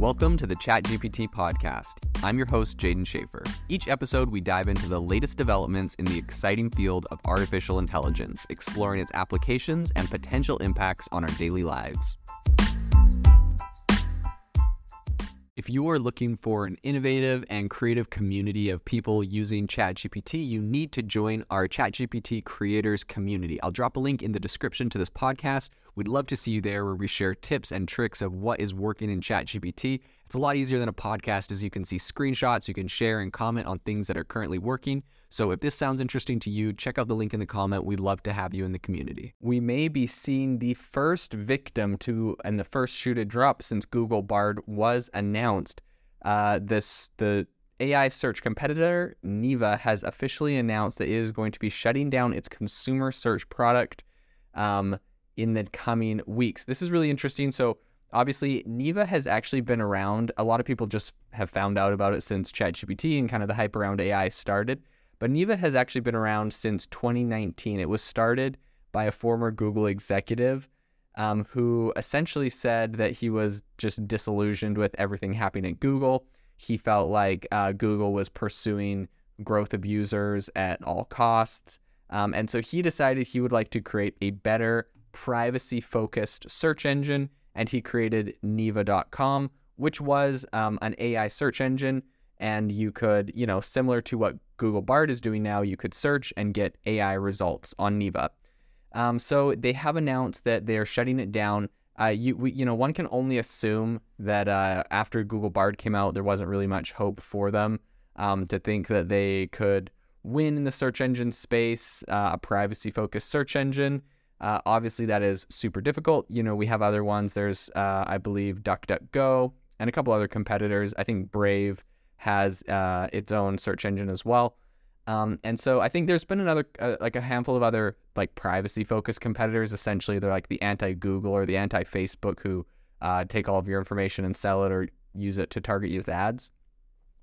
Welcome to the ChatGPT podcast. I'm your host, Jaeden Schafer. Each episode, we dive into the latest developments in the exciting field of artificial intelligence, exploring its applications and potential impacts on our daily lives. If you are looking for an innovative and creative community of people using ChatGPT, you need to join our ChatGPT creators community. I'll drop a link in the description to this podcast. We'd love to see you there where we share tips and tricks of what is working in ChatGPT. It's a lot easier than a podcast as you can see screenshots, you can share and comment on things that are currently working. So if this sounds interesting to you, check out the link in the comment. We'd love to have you in the community. We may be seeing the first victim to and the first shoe to drop since Google Bard was announced. Uh, this the AI search competitor Neeva has officially announced that it is going to be shutting down its consumer search product um, in the coming weeks. This is really interesting. So obviously Neeva has actually been around. A lot of people just have found out about it since ChatGPT and kind of the hype around AI started. But Neeva has actually been around since 2019. It was started by a former Google executive um, who essentially said that he was just disillusioned with everything happening at Google. He felt like uh, Google was pursuing growth of users at all costs. Um, and so he decided he would like to create a better privacy focused search engine. And he created Neeva.com, which was um, an AI search engine and you could, you know, similar to what Google Bard is doing now, you could search and get AI results on Neeva. Um, so they have announced that they are shutting it down. Uh, you, we, you know, one can only assume that uh, after Google Bard came out, there wasn't really much hope for them um, to think that they could win in the search engine space, uh, a privacy-focused search engine. Uh, obviously, that is super difficult. You know, we have other ones. There's, uh, I believe, DuckDuckGo and a couple other competitors. I think Brave has uh, its own search engine as well. Um, and so I think there's been another, uh, like a handful of other like privacy focused competitors. Essentially, they're like the anti Google or the anti Facebook who uh, take all of your information and sell it or use it to target you with ads.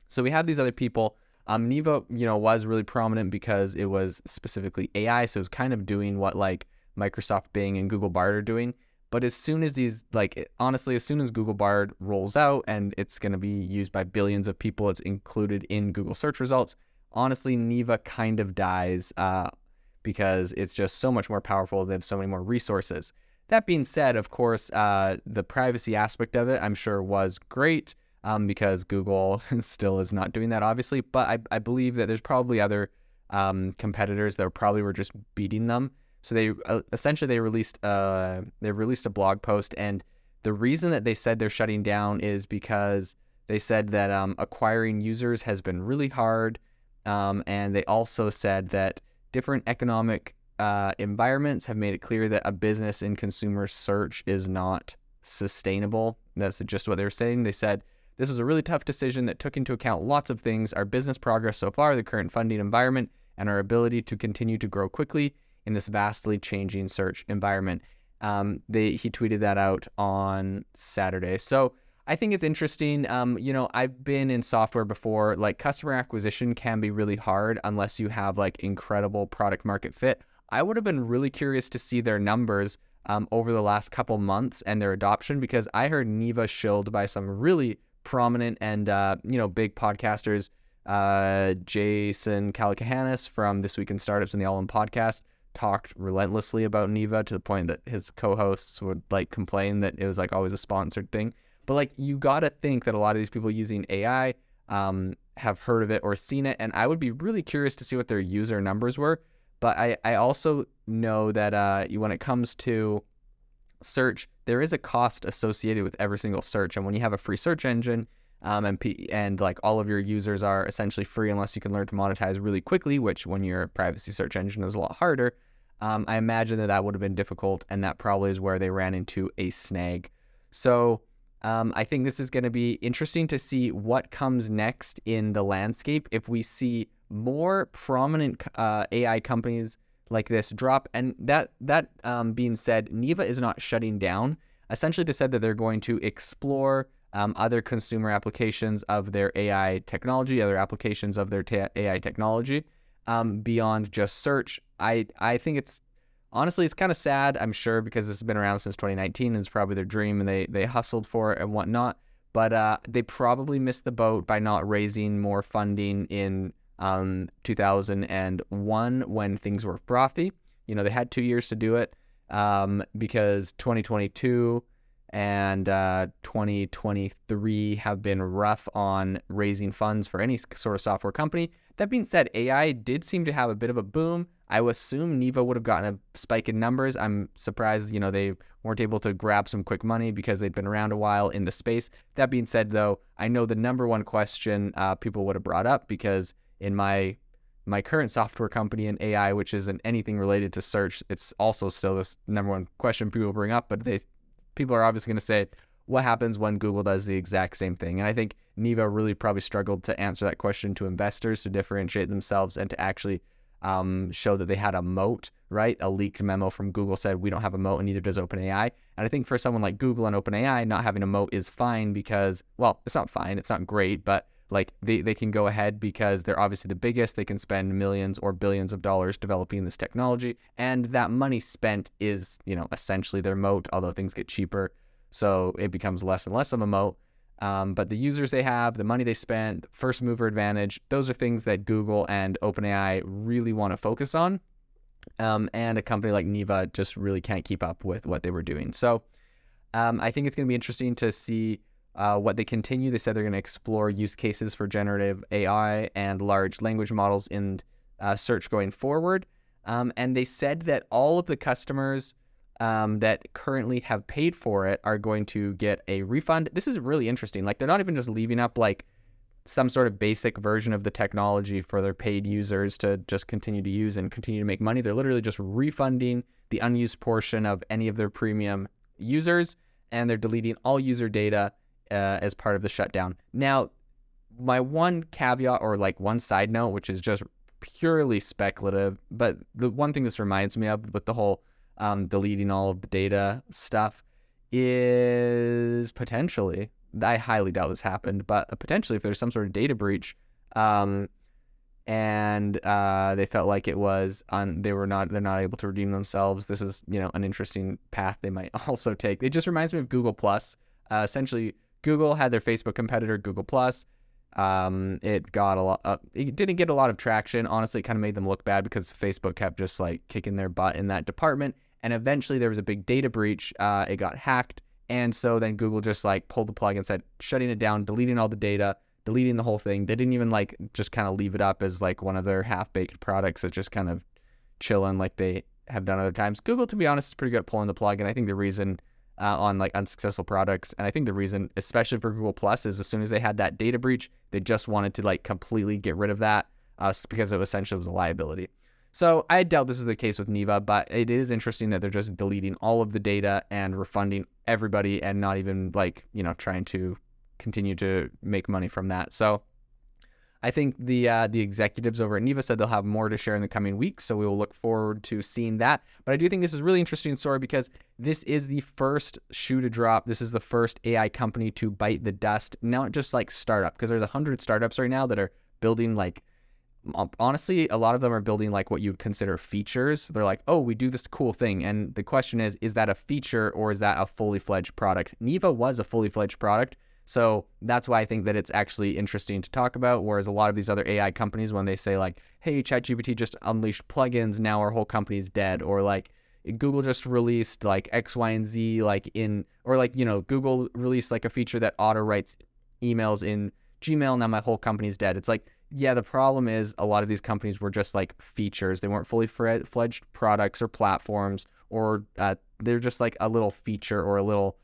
So we have these other people. Um, Neeva, you know, was really prominent because it was specifically AI. So it was kind of doing what like Microsoft Bing and Google Bard are doing. But as soon as these, like, honestly, as soon as Google Bard rolls out and it's going to be used by billions of people, it's included in Google search results. Honestly, Neeva kind of dies uh, because it's just so much more powerful. They have so many more resources. That being said, of course, uh, the privacy aspect of it, I'm sure, was great um, because Google still is not doing that, obviously. But I, I believe that there's probably other um, competitors that probably were just beating them. So they uh, essentially they released uh they released a blog post, and the reason that they said they're shutting down is because they said that um, acquiring users has been really hard, um, and they also said that different economic uh, environments have made it clear that a business in consumer search is not sustainable. That's just what they were saying. They said this was a really tough decision that took into account lots of things: our business progress so far, the current funding environment, and our ability to continue to grow quickly in this vastly changing search environment. Um, they, he tweeted that out on Saturday. So I think it's interesting. Um, you know, I've been in software before. Like customer acquisition can be really hard unless you have like incredible product market fit. I would have been really curious to see their numbers um, over the last couple months and their adoption because I heard Neeva shilled by some really prominent and uh, you know big podcasters. Uh, Jason Calacanis from This Week in Startups and the All In podcast talked relentlessly about Neeva to the point that his co-hosts would like complain that it was like always a sponsored thing. But like you gotta think that a lot of these people using AI um, have heard of it or seen it, and I would be really curious to see what their user numbers were. But I, I also know that uh, when it comes to search, there is a cost associated with every single search, and when you have a free search engine, um, and P- and like all of your users are essentially free unless you can learn to monetize really quickly, which when you're a privacy search engine is a lot harder. Um, I imagine that that would have been difficult, and that probably is where they ran into a snag. So um, I think this is going to be interesting to see what comes next in the landscape. If we see more prominent uh, AI companies like this drop, and that that um, being said, Neeva is not shutting down. Essentially, they said that they're going to explore um, other consumer applications of their AI technology, other applications of their AI technology um, beyond just search. I I think it's honestly it's kind of sad. I'm sure because this has been around since 2019 and it's probably their dream and they they hustled for it and whatnot. but uh, they probably missed the boat by not raising more funding in um, 2001 when things were frothy. You know, they had two years to do it um, because 2022 and uh, 2023 have been rough on raising funds for any sort of software company. That being said, AI did seem to have a bit of a boom. I would assume Neeva would have gotten a spike in numbers. I'm surprised, you know, they weren't able to grab some quick money because they've been around a while in the space. That being said, though, I know the number one question uh, people would have brought up because in my my current software company in AI, which isn't anything related to search, it's also still this number one question people bring up. But they people are obviously going to say, what happens when Google does the exact same thing? And I think Neeva really probably struggled to answer that question to investors to differentiate themselves and to actually um, show that they had a moat, right? A leaked memo from Google said we don't have a moat, and neither does OpenAI. And I think for someone like Google and OpenAI, not having a moat is fine because, well, it's not fine, it's not great, but like they, they can go ahead because they're obviously the biggest. They can spend millions or billions of dollars developing this technology. And that money spent is, you know, essentially their moat, although things get cheaper. So it becomes less and less of a moat. Um, but the users they have, the money they spent, first mover advantage, those are things that Google and OpenAI really want to focus on. Um, and a company like Neeva just really can't keep up with what they were doing. So um, I think it's going to be interesting to see uh, what they continue. They said they're going to explore use cases for generative AI and large language models in uh, search going forward. Um, and they said that all of the customers um, that currently have paid for it are going to get a refund. This is really interesting. Like they're not even just leaving up like some sort of basic version of the technology for their paid users to just continue to use and continue to make money. They're literally just refunding the unused portion of any of their premium users, and they're deleting all user data uh, as part of the shutdown. Now, my one caveat or like one side note, which is just purely speculative, but the one thing this reminds me of with the whole um, deleting all of the data stuff is potentially, I highly doubt this happened, but potentially if there's some sort of data breach, um, and uh, they felt like it was on they were not they're not able to redeem themselves this is you know an interesting path they might also take it just reminds me of google plus uh, essentially Google had their Facebook competitor, Google Plus. Um, it got a lot. Uh, it didn't get a lot of traction. Honestly, it kind of made them look bad because Facebook kept just like kicking their butt in that department. And eventually, there was a big data breach. Uh, it got hacked, and so then Google just like pulled the plug and said, shutting it down, deleting all the data, deleting the whole thing. They didn't even like just kind of leave it up as like one of their half baked products that's just kind of chilling like they have done other times. Google, to be honest, is pretty good at pulling the plug, and I think the reason uh, on like unsuccessful products. And I think the reason, especially for Google Plus, is as soon as they had that data breach, they just wanted to like completely get rid of that uh, because it essentially was a liability. So I doubt this is the case with Neeva, but it is interesting that they're just deleting all of the data and refunding everybody and not even like, you know, trying to continue to make money from that. So I think the uh, the executives over at Neeva said they'll have more to share in the coming weeks, so we will look forward to seeing that. But I do think this is really interesting story because this is the first shoe to drop. This is the first AI company to bite the dust, not just like startup, because there's a hundred startups right now that are building like honestly, a lot of them are building like what you'd consider features. They're like, oh, we do this cool thing. And the question is, is that a feature or is that a fully fledged product? Neeva was a fully fledged product. So that's why I think that it's actually interesting to talk about. Whereas a lot of these other AI companies, when they say like, "Hey, ChatGPT just unleashed plugins, now our whole company's dead," or like Google just released like X, Y, and Z, like in, or like you know, Google released like a feature that auto writes emails in Gmail. Now my whole company's dead. It's like, yeah, the problem is a lot of these companies were just like features. They weren't fully fledged products or platforms, or uh, they're just like a little feature or a little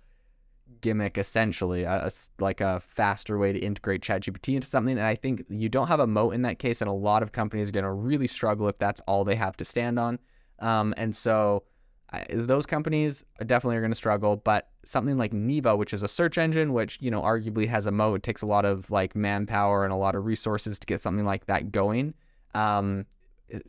gimmick essentially, a, a, like a faster way to integrate ChatGPT into something. And I think you don't have a moat in that case, and a lot of companies are going to really struggle if that's all they have to stand on. Um, and so I, those companies definitely are going to struggle. But something like Neeva, which is a search engine, which you know arguably has a moat, takes a lot of like manpower and a lot of resources to get something like that going. Um,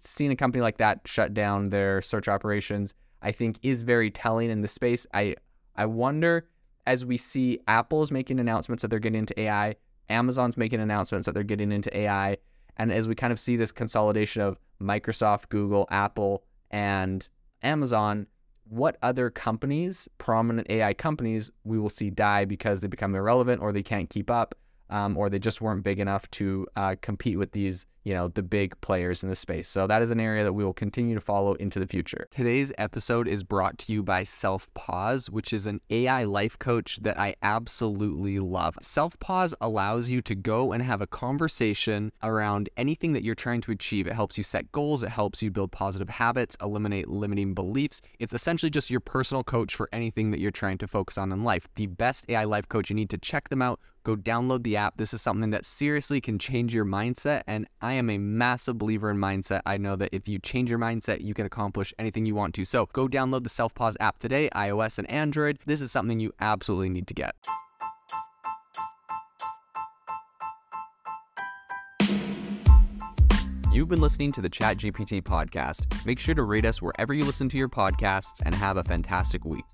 seeing a company like that shut down their search operations, I think, is very telling in the space. I I wonder as we see Apple's making announcements that they're getting into AI, Amazon's making announcements that they're getting into AI, and as we kind of see this consolidation of Microsoft, Google, Apple, and Amazon, what other companies, prominent AI companies, we will see die because they become irrelevant or they can't keep up um, or they just weren't big enough to uh, compete with these, you know, the big players in the space. So that is an area that we will continue to follow into the future. Today's episode is brought to you by Selfpause, which is an AI life coach that I absolutely love. Selfpause allows you to go and have a conversation around anything that you're trying to achieve. It helps you set goals, it helps you build positive habits, eliminate limiting beliefs. It's essentially just your personal coach for anything that you're trying to focus on in life. The best AI life coach, you need to check them out go download the app. This is something that seriously can change your mindset. And I am a massive believer in mindset. I know that if you change your mindset, you can accomplish anything you want to. So go download the Selfpause app today, iOS and Android. This is something you absolutely need to get. You've been listening to the ChatGPT podcast. Make sure to rate us wherever you listen to your podcasts and have a fantastic week.